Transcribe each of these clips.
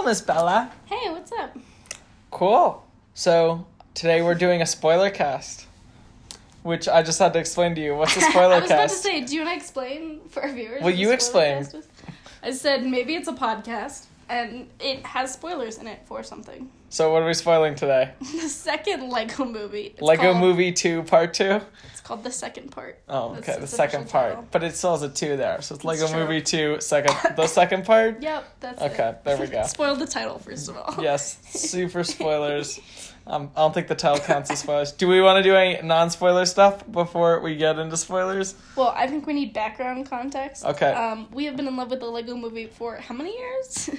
Hello, Miss Bella. Hey, what's up? Cool. So today we're doing a spoiler cast, which I just had to explain to you. What's a spoiler cast? I was about to cast? say, do you want to explain for our viewers? Well, what you a spoiler explain. cast? I said maybe it's a podcast and it has spoilers in it for something. so what are we spoiling today? The second Lego movie. It's Lego called- Movie Two Part Two. It's called the second part. Oh, That's okay, the second part, title. but it still has a two there, so it's Lego. Movie Two second. The second part. Yep, that's Okay, it. there we go. Spoiled the title first of all. Yes, super spoilers. Um, I don't think the title counts as spoilers. Do we want to do any non-spoiler stuff before we get into spoilers? Well, I think we need background context. Okay. Um, we have been in love with the Lego movie for how many years?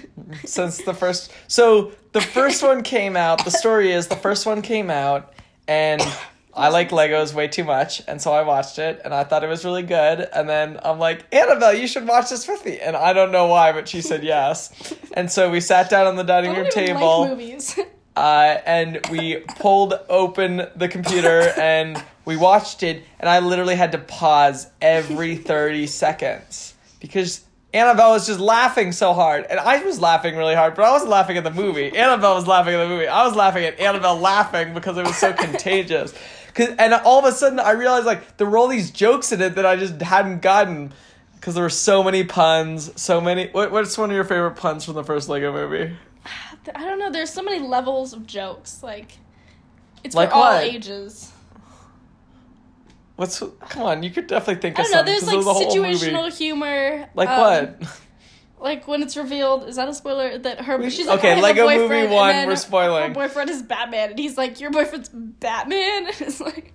since the first so the first one came out the story is the first one came out and i like legos way too much and so i watched it and i thought it was really good and then i'm like annabelle you should watch this with me and i don't know why but she said yes. And so we sat down on the dining I room don't even table like movies. uh, and we pulled open the computer and we watched it and i literally had to pause every 30 seconds because annabelle was just laughing so hard and i was laughing really hard but i wasn't laughing at the movie. Annabelle was laughing at the movie. I was laughing at annabelle laughing because it was so contagious 'Cause- and all of a sudden i realized like there were all these jokes in it that i just hadn't gotten because there were so many puns so many what, what's one of your favorite puns from the first lego movie I don't know. There's so many levels of jokes. Like, it's Like for all what? ages. What's come on? You could definitely think I of don't know. There's like it was a whole situational humor. Like um, what? Like when it's revealed. Is that a spoiler? That her she's like, okay, I have a Lego Movie boyfriend, one, then we're spoiling. Her boyfriend is Batman, and he's like, your boyfriend's Batman. And it's like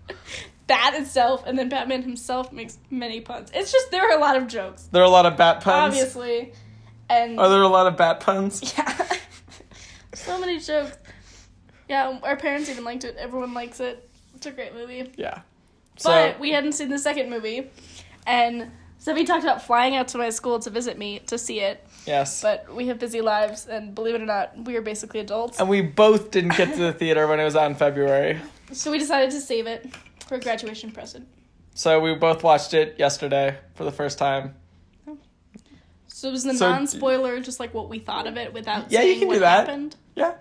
that itself, and then Batman himself makes many puns. It's just there are a lot of jokes, There are a lot of bat puns. obviously, and Are there a lot of bat puns? yeah, so many jokes. Yeah, our parents even liked it. Everyone likes it. It's a great movie. Yeah. So But we hadn't seen the second movie, and so we talked about flying out to my school to visit me to see it. yes, But we have busy lives, and believe it or not, we are basically adults. and we both didn't get to the theater when it was out in February. So we decided to save it for a graduation present. So we both watched it yesterday for the first time. So it was the So- non-spoiler, just like what we thought of it, without Yeah, you saying can do that. happened. Yeah.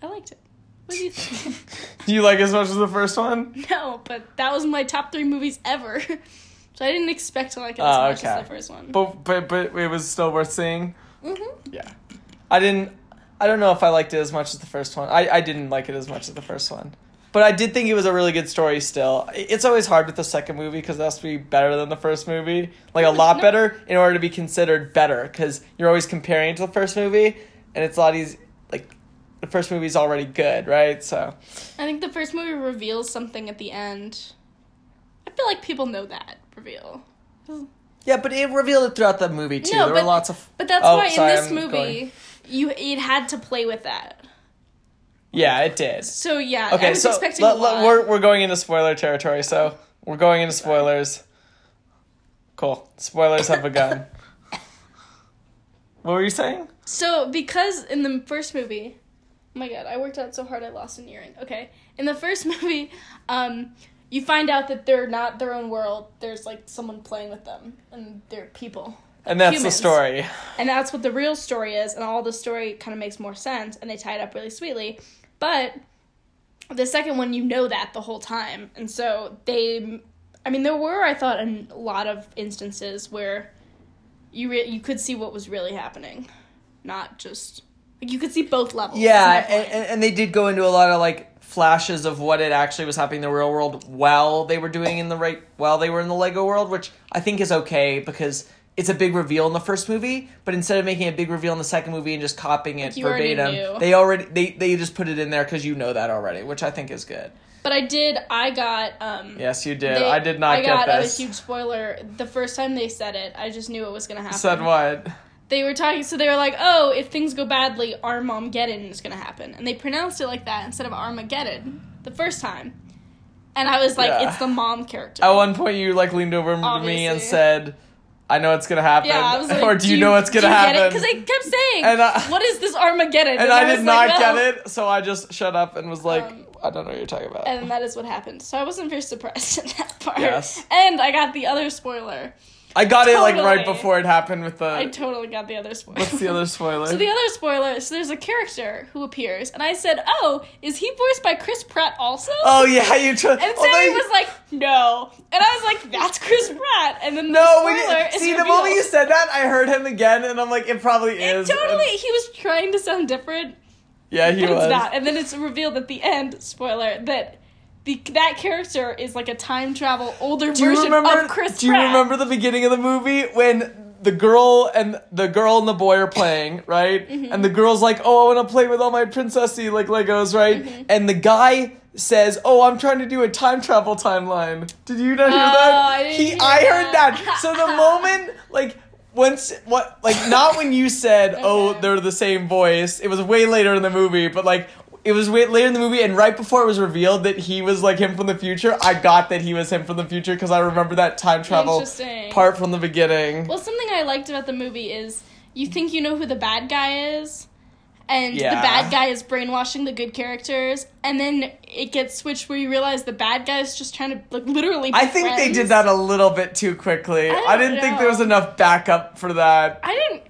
I liked it. What do you think? Do you like it as much as the first one? no, but that was my top three movies ever. So I didn't expect to like it as Oh, much okay. as the first one. But but but it was still worth seeing. hmm Yeah. I didn't I don't know if I liked it as much as the first one. I, I didn't like it as much as the first one. But I did think it was a really good story still. It's always hard with the second movie because it has to be better than the first movie. Like a lot better in order to be considered better because you're always comparing it to the first movie and it's a lot easier. like the first movie's already good, right? So I think the first movie reveals something at the end. I feel like people know that reveal. Yeah, but it revealed it throughout the movie too. No, there but- were lots of But that's Oh, why sorry, in this I'm movie going. you it had to play with that. Yeah, it did. So yeah, I Okay, was so expecting let- a let- we're we're going into spoiler territory. So we're going into spoilers. Cool. Spoilers have begun. what were you saying? So because in the first movie, oh my god, I worked out so hard I lost an earring. Okay, in the first movie, um, you find out that they're not their own world. There's like someone playing with them, and they're people. And that's Humans. the story. And that's what the real story is, and all the story kind of makes more sense, and they tie it up really sweetly. But the second one, you know that the whole time, and so they, I mean, there were I thought a lot of instances where you re- you could see what was really happening, not just like you could see both levels. Yeah, and, and they did go into a lot of like flashes of what it actually was happening in the real world while they were doing in the right while they were in the Lego world, which I think is okay because it's a big reveal in the first movie, but instead of making a big reveal in the second movie and just copying it already verbatim, knew. they already they they just put it in there because you know that already, which I think is good. but I did. I got um. Yes, you did. they- I did not I got a huge spoiler. The first time they said it, I just knew it was gonna happen. Said what? They were talking so they were like oh if things go badly armageddon is gonna happen. And they pronounced it like that instead of armageddon the first time. And i was like Yeah. it's the mom character. At one point, you like leaned over to me and said, "I know what's gonna happen," yeah i was like or do, you know what's gonna happen? because they kept saying And I- what is this armageddon? And I was did like, not well, get it, so I just shut up and was like, Um, "I don't know what you're talking about." and that is what happened. So i wasn't very surprised at that part. Yes. and i got the other spoiler I got it like right before it happened with the. I totally got the other spoiler. what's the other spoiler? So the other spoiler, so there's a character who appears, and I said, "Oh, is he voiced by Chris Pratt also?" oh yeah, you. Tr- and Sammy you- was like, "No," and I was like, "That's Chris Pratt." And then the No, spoiler you, is see the revealed. moment you said that, I heard him again, and I'm like, it probably It is. totally, he was trying to sound different, yeah, he but was. it's not. And then it's revealed at the end, spoiler, that the that character is like a time travel older Do version remember? of Chris do you Pratt. remember the beginning of the movie when the girl and the girl and the boy are playing, right? Mm-hmm. And the girl's like, "Oh, I want to play with all my princessy like Legos, right?" Mm-hmm. And the guy says, "Oh, I'm trying to do a time travel timeline." Did you not hear Oh, that? I he, I heard that. that. So the moment, like. Once what like not when you said oh they're the same voice it was way later in the movie but like it was way later in the movie and right before it was revealed that he was like him from the future I got that he was him from the future because I remember that time travel part from the beginning Well, something I liked about the movie is you think you know who the bad guy is, and Yeah. the bad guy is brainwashing the good characters, and then it gets switched where you realize the bad guy is just trying to like literally. I think they did that a little bit too quickly. I I, didn't think there was enough backup for that I didn't.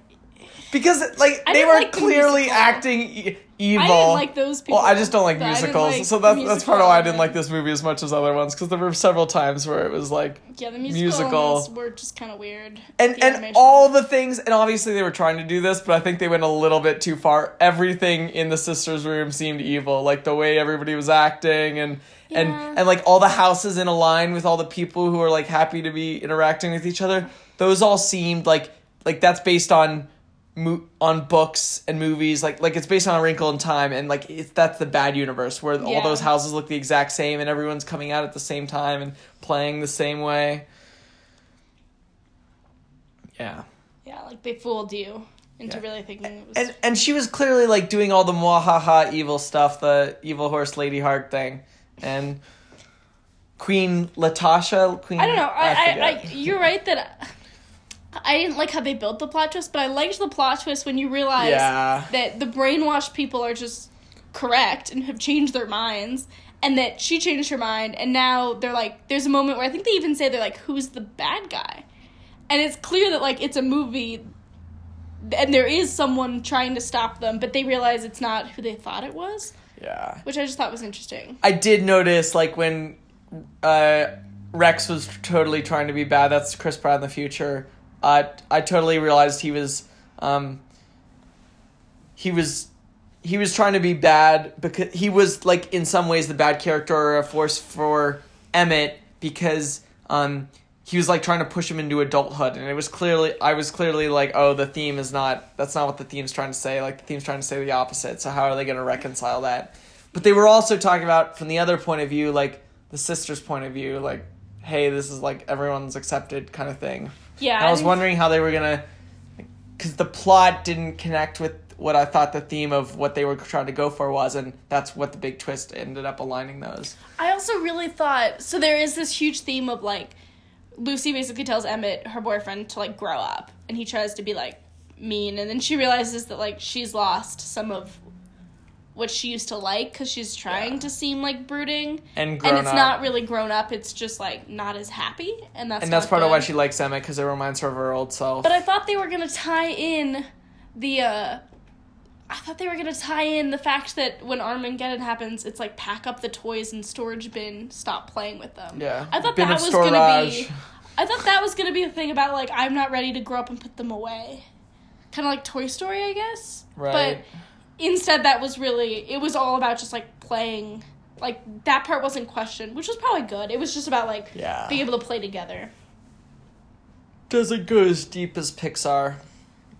because like I they were like clearly musical. acting evil. I didn't like those people. Well, I just don't like but I didn't musicals, like so that's that's part of why I didn't like this movie as much as other ones because there were several times where it was like Yeah, the musical, musical. were just kind of weird. and and animation. all the things and obviously they were trying to do this but i think they went a little bit too far everything in the sisters room seemed evil like the way everybody was acting and Yeah. and and like all the houses in a line with all the people who are like happy to be interacting with each other those all seemed like like that's based on mo- on books and movies like like it's based on a wrinkle in time and like it's that's the bad universe where all those houses look the exact same and everyone's coming out at the same time and playing the same way yeah yeah, like they fooled you into Yeah. really thinking it was. and and she was clearly like doing all the mwahaha evil stuff, the evil horse Lady Heart thing, and Queen Latasha. Queen. I don't know. I, I, I, forget. you're right that I didn't like how they built the plot twist, but I liked the plot twist when you realize Yeah. that the brainwashed people are just correct and have changed their minds, and that she changed her mind, and now they're like, there's a moment where I think they even say they're like, who's the bad guy, and it's clear that like it's a movie. And there is someone trying to stop them, but they realize it's not who they thought it was, yeah. which I just thought was interesting. I did notice like when uh, Rex was totally trying to be bad. That's Chris Pratt in the future. Uh, I totally realized he was um, he was he was trying to be bad because he was like in some ways the bad character or a force for Emmett because um, he was like trying to push him into adulthood. And it was clearly I was clearly like oh the theme is not that's not what the theme's trying to say. Like the theme's trying to say the opposite. So how are they going to reconcile that? But they were also talking about from the other point of view like the sister's point of view like hey this is like everyone's accepted kind of thing Yeah, and I was think- wondering how they were gonna, because the plot didn't connect with what I thought the theme of what they were trying to go for was, and that's what the big twist ended up aligning those. I also really thought so. There is this huge theme of like Lucy basically tells Emmett, her boyfriend, to like grow up, and he tries to be like mean, and then she realizes that like she's lost some of what she used to like because she's trying Yeah. to seem like brooding, And grown and it's up. not really grown up. It's just like not as happy, and that's and that's part of why she likes Emmett because it reminds her of her old self. But I thought they were gonna tie in the. uh I thought they were gonna tie in the fact that when Armageddon happens, it's like pack up the toys in storage bin, stop playing with them. yeah, I thought Bin that was gonna be. I thought that was gonna be a thing about like I'm not ready to grow up and put them away, kind of like Toy Story, I guess. Right. But instead, that was really it was all about just like playing. Like that part wasn't questioned, which was probably good. It was just about like Yeah. being able to play together. Doesn't go as deep as Pixar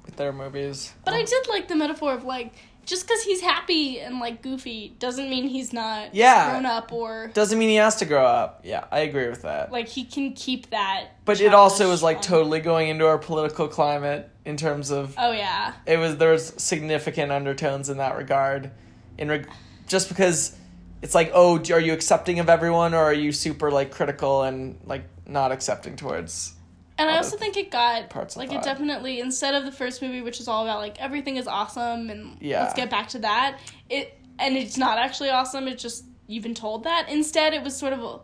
with their movies. But I did like the metaphor of like just because he's happy and like goofy doesn't mean he's not Yeah. grown up or Doesn't mean he has to grow up. Yeah, I agree with that. like he can keep that. but it also was like um, totally going into our political climate in terms of Oh yeah, it was there was significant undertones in that regard in reg- just because it's like oh are you accepting of everyone or are you super like critical and like not accepting towards and I also think it got parts of like it definitely instead of the first movie, which is all about like everything is awesome and Yeah. let's get back to that. It and it's not actually awesome. It's just you've been told that. Instead, it was sort of a,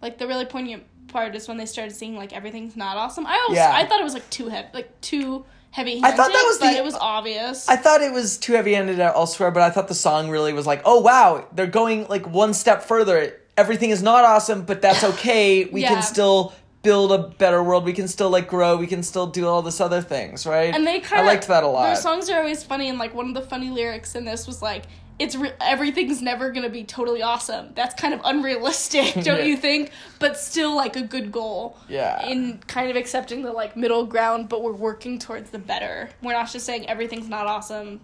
like the really poignant part is when they started seeing like everything's not awesome. I also Yeah. I thought it was like too heavy, like too heavy. I thought that was but the- it was obvious. I thought it was too heavy handed elsewhere, but I thought the song really was like, oh wow, they're going like one step further. Everything is not awesome, but that's okay. We Yeah. can still build a better world. We can still like grow. We can still do all this other things, right? and they kind of I liked that a lot. Their songs are always funny, and like one of the funny lyrics in this was like. It's re- everything's never gonna be totally awesome. That's kind of unrealistic, don't Yeah. you think? But still, like a good goal. Yeah. In kind of accepting the like middle ground, but we're working towards the better. We're not just saying everything's not awesome.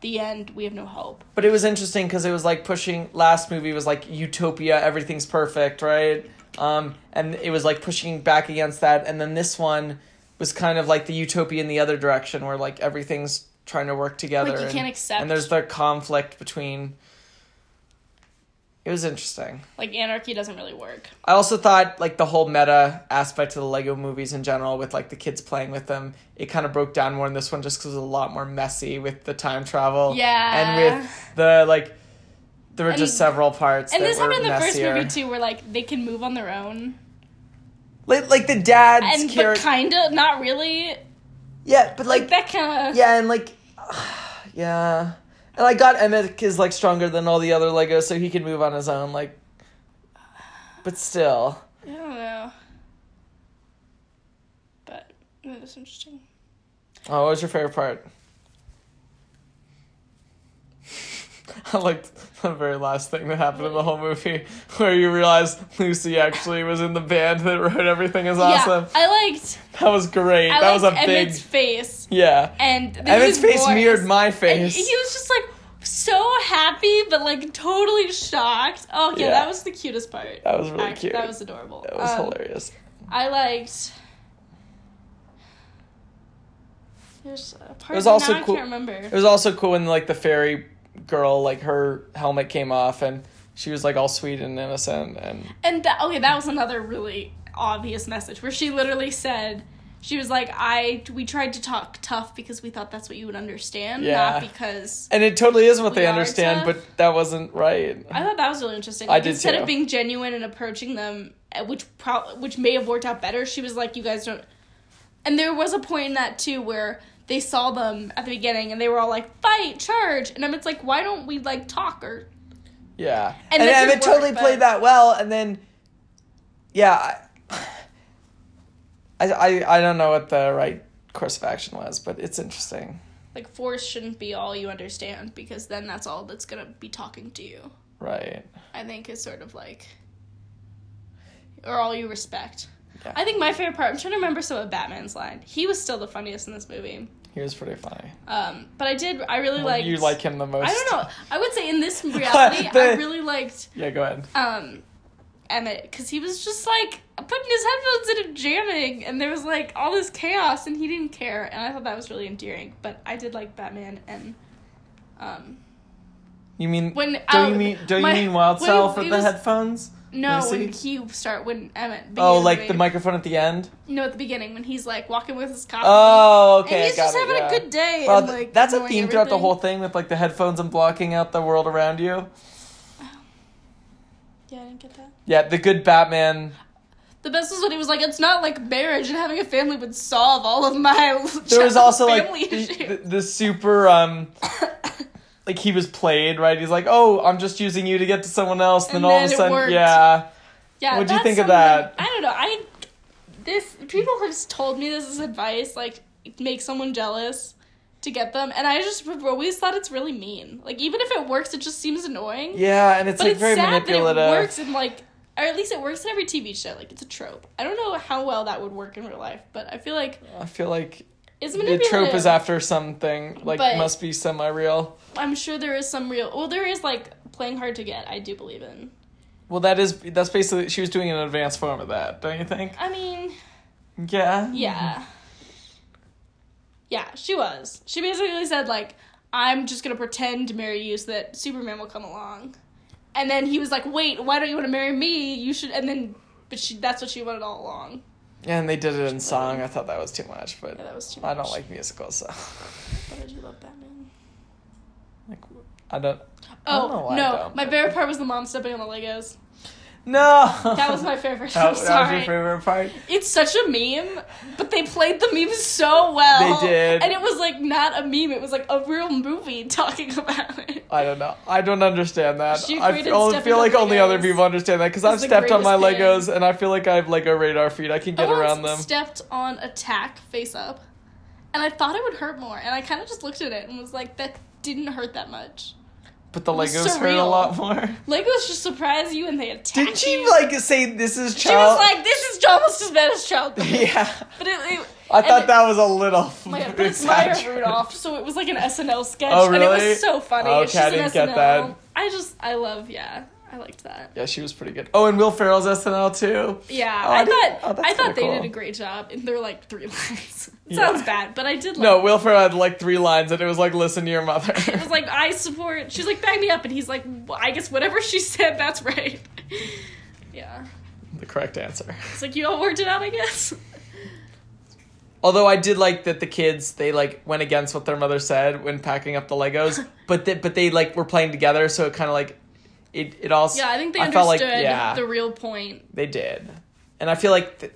The end. We have no hope. But it was interesting because it was like pushing. Last movie was like utopia, everything's perfect, right? Um, and it was like pushing back against that. And then this one was kind of like the utopia in the other direction, where like everything's trying to work together. Like, you and, can't accept- And there's the conflict between. It was interesting. Like anarchy doesn't really work. I also thought like the whole meta aspect of the Lego movies in general, with like the kids playing with them, it kind of broke down more in this one just because it was a lot more messy with the time travel. Yeah. and with the like, there were And- just several parts. And this happened in the first movie too, where like they can move on their own, Like, like the dad's and but character. kinda not really. yeah, but Like, like, that kind of. yeah, and like, yeah, and I got Emmett is like stronger than all the other Legos, so he can move on his own. Like, but still. I don't know. But it was interesting. Oh, what was your favorite part? I liked the very last thing that happened in the whole movie, where you realize Lucy actually was in the band that wrote "Everything Is Awesome." Yeah, I liked. That was great. I that was a liked big, face, yeah. and Emmett's his face voice. mirrored my And face. he was just like so happy, but like totally shocked. Oh yeah, Yeah. that was the cutest part. That was really Act- cute. That was adorable. That was Um, hilarious. I liked. There's a part It was also now cool- I can't remember. It was also cool when like the fairy girl, like her helmet came off and she was like all sweet and innocent and And that, okay, that was another really obvious message where she literally said, she was like, "I we tried to talk tough because we thought that's what you would understand, Yeah. not because." and it totally is what they understand, tough. but that wasn't right. I thought that was really interesting. I Like, did instead too. of being genuine and approaching them, uh, which pro- which may have worked out better, she was like, "You guys don't." And there was a point in that too where they saw them at the beginning and they were all like, "Fight, charge!" And Emmett's like, "Why don't we like talk or?" Yeah, And and, that and it totally work, played that well. And then, yeah, I, I I don't know what the right course of action was, but it's interesting. Like force shouldn't be all you understand because then that's all that's gonna be talking to you. Right. I think is sort of like, or all you respect. Yeah. I think my favorite part. I'm trying to remember some of Batman's line. He was still the funniest in this movie. He was pretty funny. Um, but I did. I really liked. you like him the most. I don't know. I would say in this reality, I really liked Yeah, go ahead. um Emmett because he was just like putting his headphones in and jamming, and there was like all this chaos, and he didn't care, and I thought that was really endearing. But I did like Batman and um You mean when don't uh, you mean don't my- you mean Wild Self with it the was- headphones? No, when he start when Emmett. Oh, like movie. the microphone at the end. No, at the beginning when he's like walking with his coffee. Oh, okay. and he's just it, having yeah. a good day. Well, and, like, that's a theme throughout the whole thing with like the headphones and blocking out the world around you. Yeah, I didn't get that. Yeah, the good Batman. The best was when he was like, "It's not like marriage and having a family would solve all of my." There was also like family the, the, the super um like he was played right. He's like, oh, I'm just using you to get to someone else. Then And all of a sudden, worked. yeah. yeah, what'd you think of that? I don't know. I this people have told me this is advice, like make someone jealous to get them, and I just have always thought it's really mean. Like even if it works, it just seems annoying. Yeah, and it's but like it's very sad manipulative. that it works in like, or at least it works in every TV show. Like it's a trope. I don't know how well that would work in real life, but I feel like I feel like it's the trope is after something like must be semi-real. I'm sure there is some real. Well, there is like playing hard to get. I do believe in. Well, that is that's basically she was doing an advanced form of that, don't you think? I mean, Yeah. yeah, yeah, she was. She basically said like, "I'm just gonna pretend to marry you so that Superman will come along," and then he was like, "Wait, why don't you want to marry me? You should." And then, but she that's what she wanted all along. Yeah, and they did it in song. I thought that was too much, but Yeah, that was too. much. I don't like musicals, so But I do love Batman. I don't. I don't oh, know Oh I no, don't, my but- favorite part was the mom stepping on the Legos. No. That was my favorite. That, I'm that was sorry. your favorite part. It's such a meme, but they played the meme so well. They did. And it was like not a meme, it was like a real movie talking about it. I don't know. I don't understand that. I feel, feel like only other people understand that because I've stepped on my thing. Legos and I feel like I have Lego radar feet. I can get I around them. stepped on a tack face up, and I thought it would hurt more, and I kind of just looked at it and was like, that didn't hurt that much. But the Legos hurt a lot more. Legos just surprise you and they attack Didn't she you. like say this is child? She was like, "This is almost as bad as child." yeah. But it, it I thought it- that was a little. Oh my god, but it's Maya. Rudolph, so it was like an SNL oh, sketch, Oh, and it was so funny. Okay, She's I an didn't get SNL. that. I just, I love, yeah, I liked that. Yeah, she was pretty good. Oh, and Will Ferrell's SNL too. Yeah, Oh, I I, thought, oh, I thought they cool. did a great job, and they're like three lines. It Yeah. sounds bad, but I did. Like, No, Will Ferrell had like three lines, and it was like, "Listen to your mother." It was like I support. She's like, back me up, and he's like, well, I guess whatever she said, that's right. yeah, the correct answer. it's like you all worked it out, I guess. Although I did like that the kids they like went against what their mother said when packing up the Legos, but they, but they like were playing together, so it kind of like it it also Yeah, I think they I understood like yeah the real point. they did, and I feel like th-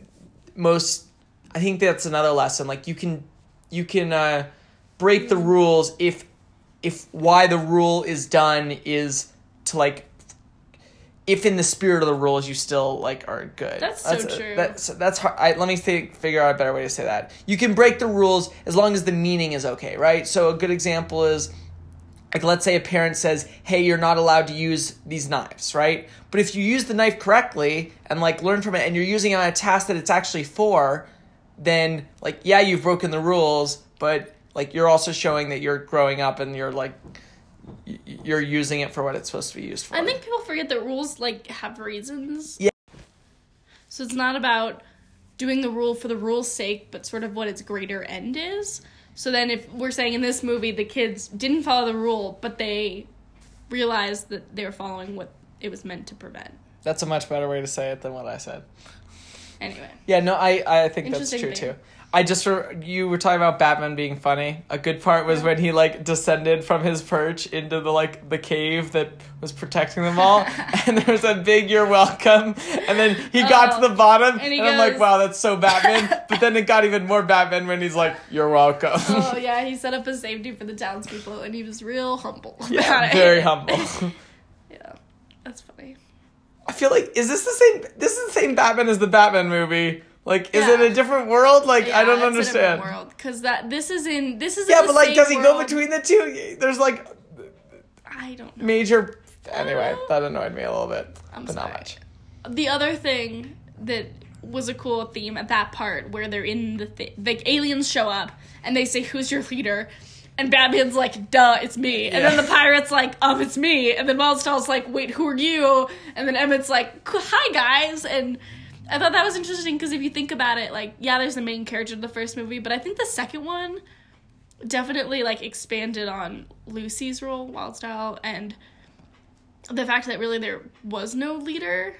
most I think that's another lesson. Like you can you can uh, break the rules if if why the rule is done is to like if in the spirit of the rules you still like are good. That's so true. That's that's hard. I, let me think, figure out a better way to say that. You can break the rules as long as the meaning is okay, right? So a good example is like let's say a parent says, "Hey, you're not allowed to use these knives," right? But if you use the knife correctly and like learn from it and you're using it on a task that it's actually for, then like yeah, you've broken the rules, but like you're also showing that you're growing up and you're like you're using it for what it's supposed to be used for. I think people forget that rules like have reasons. Yeah. So it's not about doing the rule for the rule's sake, but sort of what its greater end is. So then, if we're saying in this movie the kids didn't follow the rule, but they realized that they were following what it was meant to prevent. That's a much better way to say it than what I said. Anyway, Yeah, no, I I think that's true thing. too. I just re- you were talking about Batman being funny. A good part was when he like descended from his perch into the like the cave that was protecting them all, and there was a big "You're welcome," and then he got Oh, to the oh. bottom, and and, he I'm like, "Wow, that's so Batman." but then it got even more Batman when he's like, "You're welcome." oh yeah, he set up a safety for the townspeople, and he was real humble. yeah, about it. very humble. yeah, that's funny. I feel like is this the same? This is the same Batman as the Batman movie. Like, is it a different world? Like, I don't Yeah, understand. World, because that this is in this is Yeah, but like, does he go between the two? There's like I don't know. major. Anyway, that annoyed me a little bit, I'm but sorry. not much. The other thing that was a cool theme at that part where they're in the thi- like aliens show up and they say who's your leader and Batman's like duh it's me and then the pirate's like um it's me and then Milestar's like wait who are you and then Emmett's like hi guys and I thought that was interesting because if you think about it like yeah there's the main character of the first movie but I think the second one definitely like expanded on Lucy's role Wildstyle and the fact that really there was no leader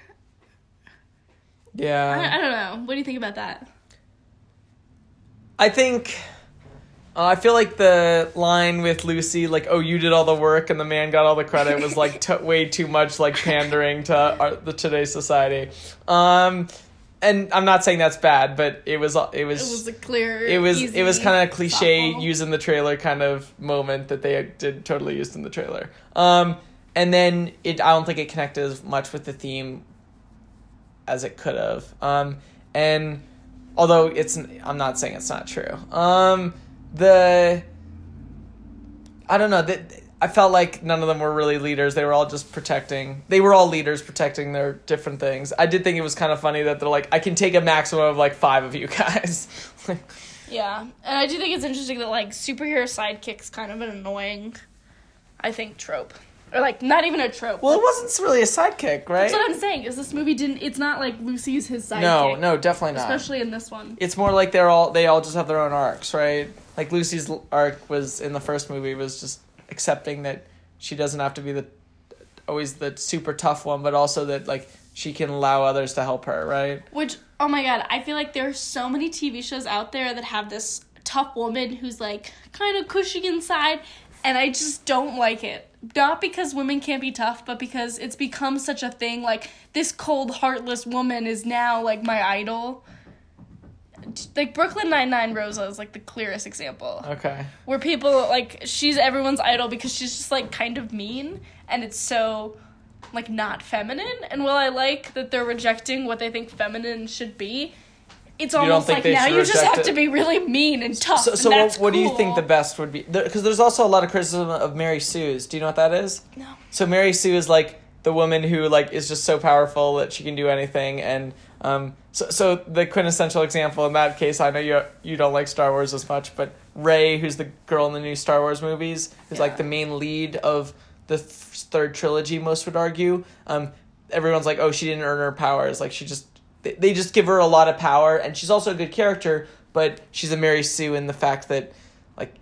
I, Yeah, I don't know. What do you think about that? I think. Uh, I feel like the line with Lucy, like, "Oh, you did all the work and the man got all the credit," was like t- way too much like pandering to our, the today's society. Um, and I'm not saying that's bad, but it was it was It was a clear. it was it was kind of a cliche softball. using the trailer kind of moment that they did totally used in the trailer. Um, and then it I don't think it connected as much with the theme as it could have. Um, and although it's I'm not saying it's not true. Um, the I don't know that I felt like none of them were really leaders. They were all just protecting. They were all leaders protecting their different things. I did think it was kind of funny that they're like, I can take a maximum of like five of you guys. Yeah, and I do think it's interesting that like superhero sidekicks kind of an annoying, I think trope, or like not even a trope. well, it wasn't really a sidekick, right? That's what I'm saying. Is this movie didn't? It's not like Lucy's his sidekick. no, no, definitely not. especially in this one. it's more like they're all they all just have their own arcs, right? Like Lucy's arc was in the first movie was just accepting that she doesn't have to be the always the super tough one, but also that like she can allow others to help her, right? Which oh my god, I feel like there are so many TV shows out there that have this tough woman who's like kind of cushy inside, and I just don't like it not because women can't be tough, but because it's become such a thing. Like this cold, heartless woman is now like my idol. Like Brooklyn Nine Nine Rosa is like the clearest example Okay. where people like she's everyone's idol because she's just like kind of mean and it's so like not feminine. And while I like that they're rejecting what they think feminine should be, it's don't almost like now you just have it? to be really mean and tough. So, and so what, that's what do you think the best would be? Because there's also a lot of criticism of Mary Sue's. Do you know what that is? No. So Mary Sue is like the woman who like is just so powerful that she can do anything, and um, so so the quintessential example in that case, I know you you don't like Star Wars as much, but Rey, who's the girl in the new Star Wars movies, who's like the main lead of the th- third trilogy. Most would argue. Um, everyone's like, oh, she didn't earn her powers. Like she just they, they just give her a lot of power, and she's also a good character, but she's a Mary Sue in the fact that like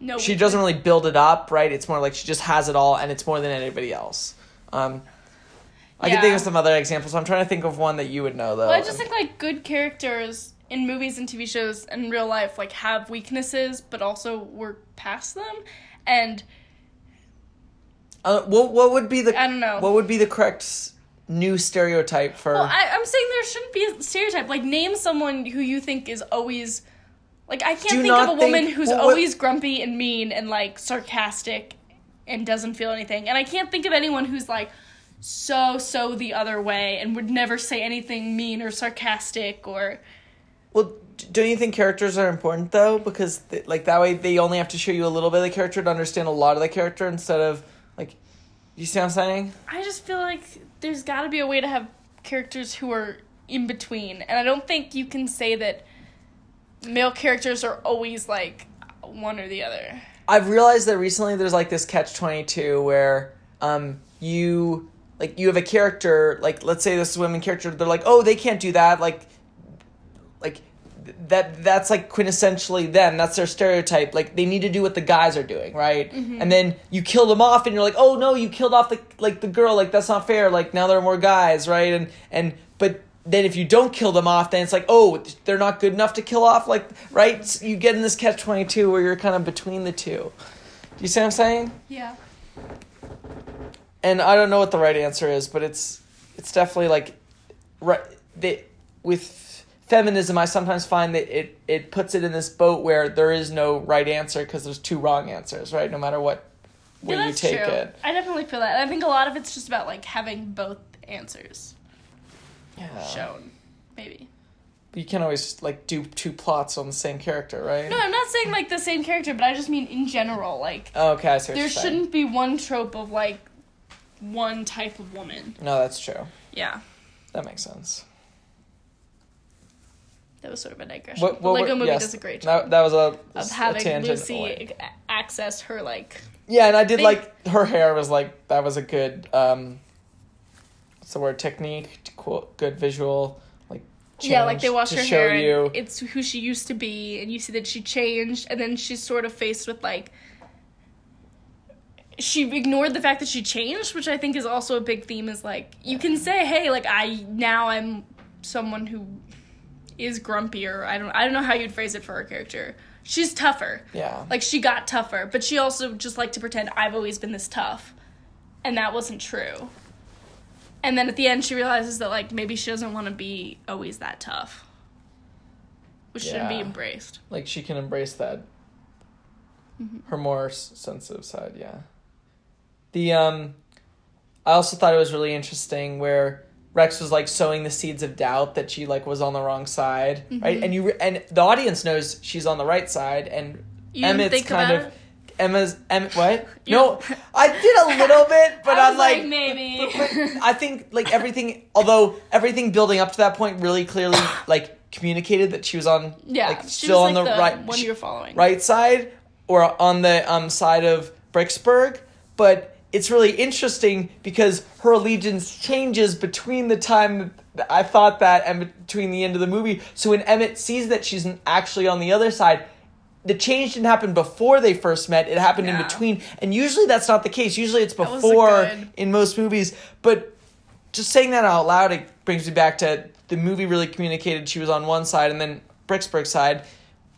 No. she doesn't really build it up, right? It's more like she just has it all, and it's more than anybody else. Um, I can think of some other examples. I'm trying to think of one that you would know though. Well, I just think like good characters in movies and TV shows and in real life like have weaknesses, but also work past them. And uh, what what would be the I don't know. what would be the correct s- new stereotype for? Well, I, I'm saying there shouldn't be a stereotype. Like, name someone who you think is always. Like, I can't Do think of not a woman think- who's well, what- always grumpy and mean and, like, sarcastic and doesn't feel anything. And I can't think of anyone who's, like, so, so the other way and would never say anything mean or sarcastic or. well, don't you think characters are important though? Because th- like that way they only have to show you a little bit of the character to understand a lot of the character instead of like. You see what I'm saying? I just feel like there's got to be a way to have characters who are in between. And I don't think you can say that male characters are always, like, one or the other. I've realized that recently there's like this catch twenty two where um you like you have a character like let's say this is a women character they're like oh they can't do that like like that that's like quintessentially them that's their stereotype like they need to do what the guys are doing right? Mm-hmm. And then you kill them off and you're like oh no you killed off the like the girl like that's not fair like now there are more guys right? And and but then if you don't kill them off then it's like oh they're not good enough to kill off like right? So you get in this catch 22 where you're kind of between the two. Do you see what i'm saying? Yeah. And I don't know what the right answer is, but it's it's definitely like right they, with feminism. I sometimes find that it it puts it in this boat where there is no right answer because there's two wrong answers, right? No matter what way you take true. it. I definitely feel that. I think a lot of it's just about like having both answers Yeah. shown. Maybe. You can always like do two plots on the same character, right? No, I'm not saying like the same character, but I just mean in general. Like Oh, okay, I see what there shouldn't be one trope of like one type of woman. No, that's true. Yeah. That makes sense. That was sort of a digression. What, the Lego what- movie yes, does a great job That, that was a, of a having tangent Lucy away. access her like Yeah, and I did They- like her hair was like that was a good um what's the word technique to quote good visual like yeah, like they wash her hair. you And it's who she used to be, and you see that she changed, and then she's sort of faced with like she ignored the fact that she changed, which I think is also a big theme. Is like you can say, "Hey, like I now I'm someone who is grumpier." I don't I don't know how you'd phrase it for her character. She's tougher. yeah Like she got tougher, but she also just liked to pretend I've always been this tough. And that wasn't true. And then at the end she realizes that like maybe she doesn't want to be always that tough. Which shouldn't be embraced. like she can embrace that Mm-hmm. her more sensitive side yeah the um i also thought it was really interesting where rex was like sowing the seeds of doubt that she like was on the wrong side Mm-hmm. right and you re- and the audience knows she's on the right side and You emmett's kind of it? emma's em, what no i did a little bit but I i'm like, like, maybe. but- but I think like everything, although everything building up to that point really clearly like communicated that she was on yeah, like still was on like the, the, right one you're following. right side or on the um side of Bricksburg, but it's really interesting because her allegiance changes between the time that I thought that and between the end of the movie. So when Emmett sees that she's actually on the other side, the change didn't happen before they first met. It happened in between, and usually that's not the case. Usually it's before in most movies. But just saying that out loud, it brings me back to the movie really communicated she was on one side and then Bricksburg's side,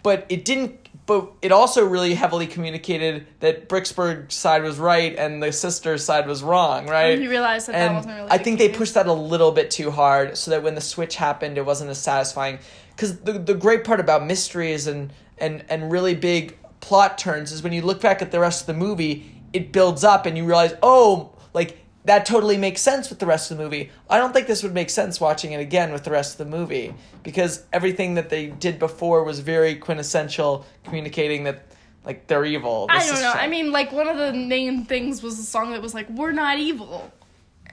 but it didn't but it also really heavily communicated that Bricksburg's side was right and the sister's side was wrong, oh, right? And you realized that that wasn't really I the think they pushed that a little bit too hard, so that when the switch happened, it wasn't as satisfying. Because the the great part about mysteries and and and really big plot turns is when you look back at the rest of the movie, it builds up and you realize, oh, like that totally makes sense with the rest of the movie. I don't think this would make sense watching it again with the rest of the movie because everything that they did before was very quintessential, communicating that like they're evil. I don't know. shit. I mean, like one of the main things was a song that was like, "We're not evil,"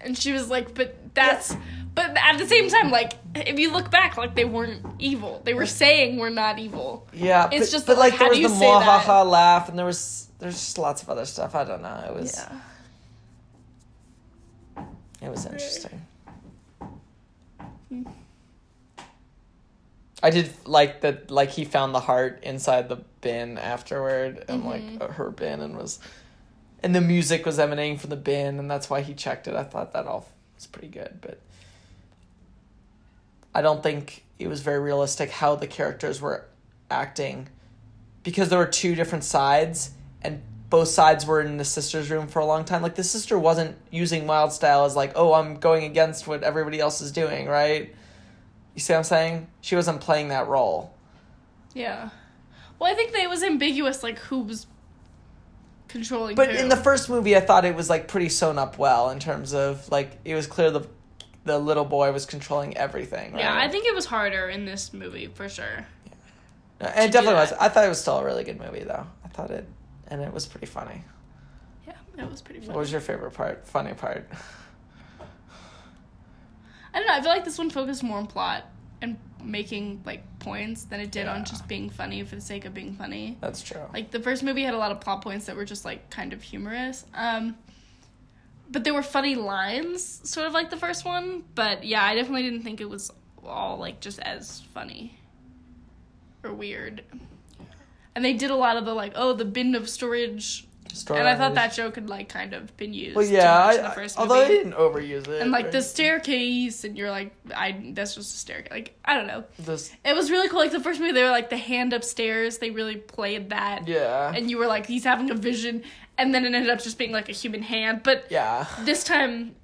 and she was like, "But that's." But at the same time, like if you look back, like they weren't evil. They were saying we're not evil. Yeah, It's but, just but that, like, like, there was the mwahaha laugh, and there was there's just lots of other stuff. I don't know. It was Yeah. It was interesting. Hmm. I did like that. Like he found the heart inside the bin afterward, and Mm-hmm. like uh, her bin, and was, and the music was emanating from the bin, and that's why he checked it. I thought that all was pretty good, but I don't think it was very realistic how the characters were acting because there were two different sides and both sides were in the sister's room for a long time. Like the sister wasn't using wild style as like, oh, I'm going against what everybody else is doing, right? You see what I'm saying? She wasn't playing that role. Yeah. Well, I think that it was ambiguous, like who was controlling. But who. in the first movie, I thought it was like pretty sewn up well in terms of like it was clear the the little boy was controlling everything. Right? yeah, I think it was harder in this movie for sure. Yeah. and it definitely was. I thought it was still a really good movie though. I thought it, and it was pretty funny. Yeah, it was pretty funny. What was your favorite part? Funny part? I don't know. I feel like this one focused more on plot and making like points than it did Yeah. on just being funny for the sake of being funny. That's true. Like the first movie had a lot of plot points that were just like kind of humorous. Um but there were funny lines, sort of like the first one. But yeah, I definitely didn't think it was all like just as funny or weird. And they did a lot of the like, oh, the bin of storage, Story and I thought that joke had like kind of been used. Well, too yeah, much I, in the I- first although movie. didn't overuse it. and like the staircase, and you're like, I that's just a staircase. Like I don't know. This, It was really cool. Like the first movie, they were like the hand upstairs. They really played that. yeah, And you were like, he's having a vision, and then it ended up just being like a human hand. But yeah. this time,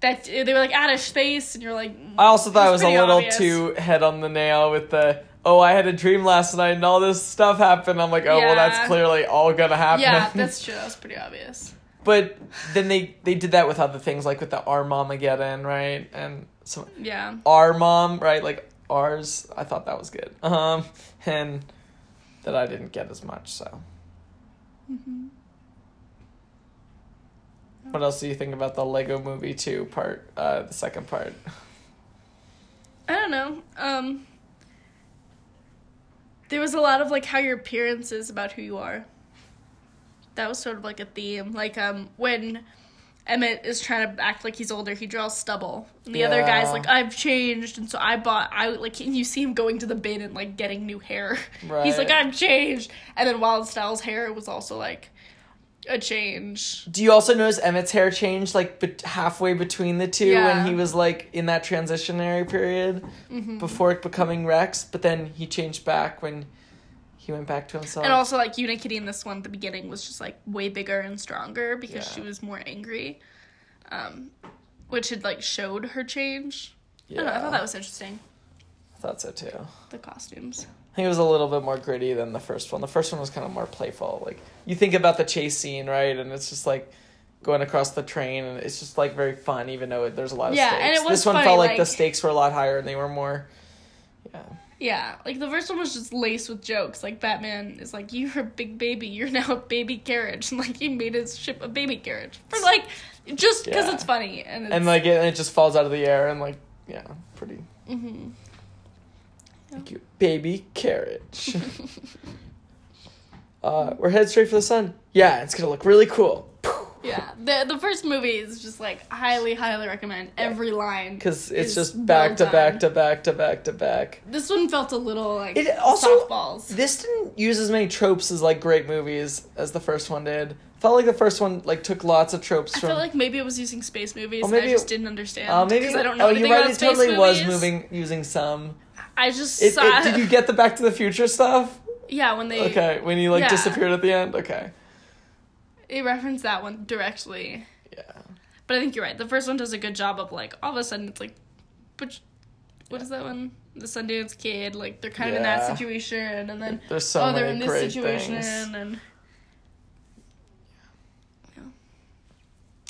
that they were like out of space, and you're like, I also thought it was, It's a little obvious. too head on the nail with the oh I had a dream last night and all this stuff happened. I'm like oh well that's clearly all gonna happen. yeah, that's true. That was pretty obvious. but then they they did that with other things like with the our Armageddon right and so Yeah. our mom right like ours I thought that was good um and that I didn't get as much so. Mm-hmm. What else do you think about the Lego Movie Two part? Uh, the second part. I don't know. Um, there was a lot of like how your appearance is about who you are. That was sort of like a theme. Like um, when Emmett is trying to act like he's older, he draws stubble. And the other guy's like, I've changed, and so I bought. I like, and you see him going to the bin and like getting new hair. He's like, I've changed, and then Wild Styles' hair was also like a change. Do you also notice Emmett's hair changed like bet halfway between the two Yeah. when he was like in that transitionary period Mm-hmm. before becoming Rex, but then he changed back when he went back to himself. And also, like Unikitty in this one at the beginning was just like way bigger and stronger because Yeah. she was more angry, um, which had like showed her change. I, yeah, don't know, I thought that was interesting. I thought so too. The costumes. Think it was a little bit more gritty than the first one. The first one was kind of more playful. Like you think about the chase scene, right? And it's just like going across the train, and it's just like very fun, even though it, there's a lot of Yeah, stakes. and it was this one funny, felt like, the stakes were a lot higher, and they were more. Yeah, Yeah, like the first one was just laced with jokes. Like Batman is like, "You're a big baby. You're now a baby carriage," and like he made his ship a baby carriage for like just because Yeah. it's funny and it's, and like it, it just falls out of the air, and like yeah, pretty. Mhm. Thank you, baby carriage. uh, we're headed straight for the sun. Yeah, it's gonna look really cool. yeah. The the first movie is just like highly highly recommend. Every line Because it's just back to back to back to back to back. This one felt a little like It also- softballs. This didn't use as many tropes as like great movies as the first one did. Felt like the first one like took lots of tropes from. I from. felt like maybe it was using space movies. Oh, and maybe I just it- didn't understand. uh, maybe I don't know oh, you're right. It totally was moving using some. I just It, saw. it, did you get the Back to the Future stuff? Yeah, when they Okay, when he like Yeah. disappeared at the end. Okay. it referenced that one directly. Yeah. But I think you're right. The first one does a good job of like all of a sudden it's like, but what is that one? The Sundance Kid. Like they're kind of in that situation, and then There's so oh, they're in this situation, things. and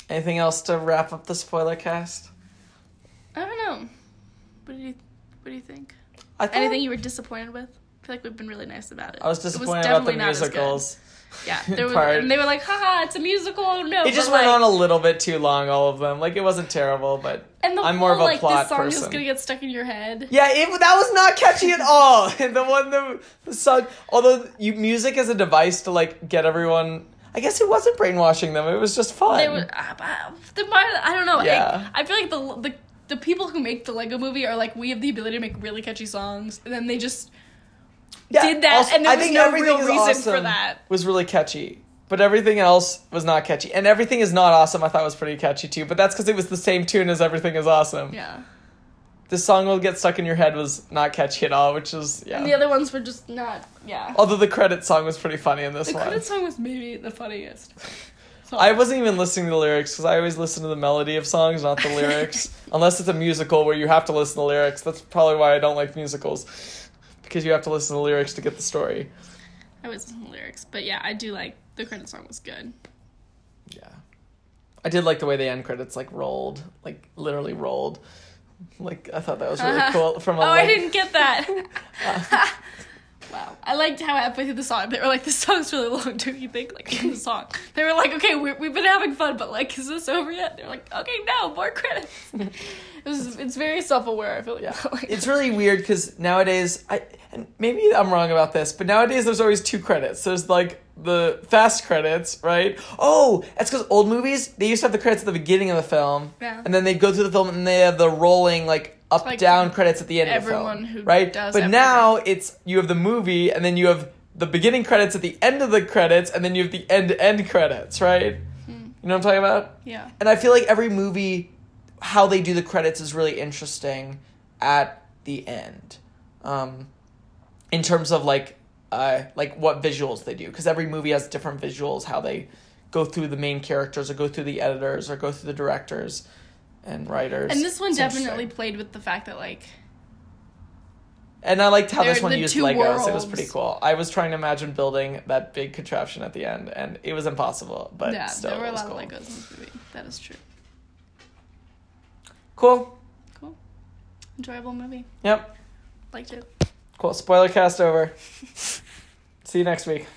Anything else to wrap up the spoiler cast? I don't know. What do you What do you think? I thought Anything you were disappointed with? I feel like we've been really nice about it. I was It disappointed about the definitely not as good. musicals. Yeah, there was, part. and they were like, haha, it's a musical. No, It just went like, on a little bit too long, all of them. Like it wasn't terrible, but And the I'm whole, more of a like, plot this song is person. gonna get stuck in your head. yeah, it, that was not catchy at all. the one the, the song, although you music is a device to like get everyone. I guess it wasn't brainwashing them. It was just fun. They were, uh, the, I don't know. Yeah. I, I feel like the the the people who make the Lego movie are like, we have the ability to make really catchy songs, and then they just Yeah, did that, and there I was think no real reason for awesome that. Was really catchy, but everything else was not catchy, and everything is not awesome. I thought was pretty catchy too, but that's because it was the same tune as everything is awesome. yeah. This song will get stuck in your head was not catchy at all, which is yeah. And the other ones were just not. Yeah. Although the credit song was pretty funny in this the one. The credit song was maybe the funniest. I wasn't even listening to the lyrics because I always listen to the melody of songs, not the lyrics. Unless it's a musical where you have to listen to the lyrics. That's probably why I don't like musicals. Because you have to listen to the lyrics to get the story. I was listening to the lyrics, but yeah, I do like the credit song was good. Yeah. I did like the way the end credits like rolled. Like literally rolled. Like I thought that was really Uh-huh. cool. From a Oh, I didn't get that. wow, I liked how halfway through the song they were like, "This song's really long." Don't you think? Like the song, they were like, "Okay, we we've been having fun, but like, is this over yet?" They're like, "Okay, no, more credits." it was it's very self aware. I feel like, Yeah. like It's really weird because nowadays, I and maybe I'm wrong about this, but nowadays there's always two credits. There's like the fast credits, right? Oh, that's because old movies they used to have the credits at the beginning of the film, Yeah. and then they'd go through the film and they have the rolling like up Like down credits at the end of the film, who right? but everything. now it's you have the movie and then you have the beginning credits at the end of the credits and then you have the end end credits, right? Hmm. You know what I'm talking about? yeah, And I feel like every movie, how they do the credits is really interesting at the end, um, in terms of like, uh, like what visuals they do. Because every movie has different visuals, how they go through the main characters, or go through the editors, or go through the directors and writers. and this one It's definitely played with the fact that like And I liked how this one used Legos. It was pretty cool. I was trying to imagine building that big contraption at the end, and it was impossible. But yeah, still, there were a lot cool. of Legos in this movie. That is true. Cool. Cool, enjoyable movie. Yep. Liked it. Cool. Spoiler cast over. See you next week.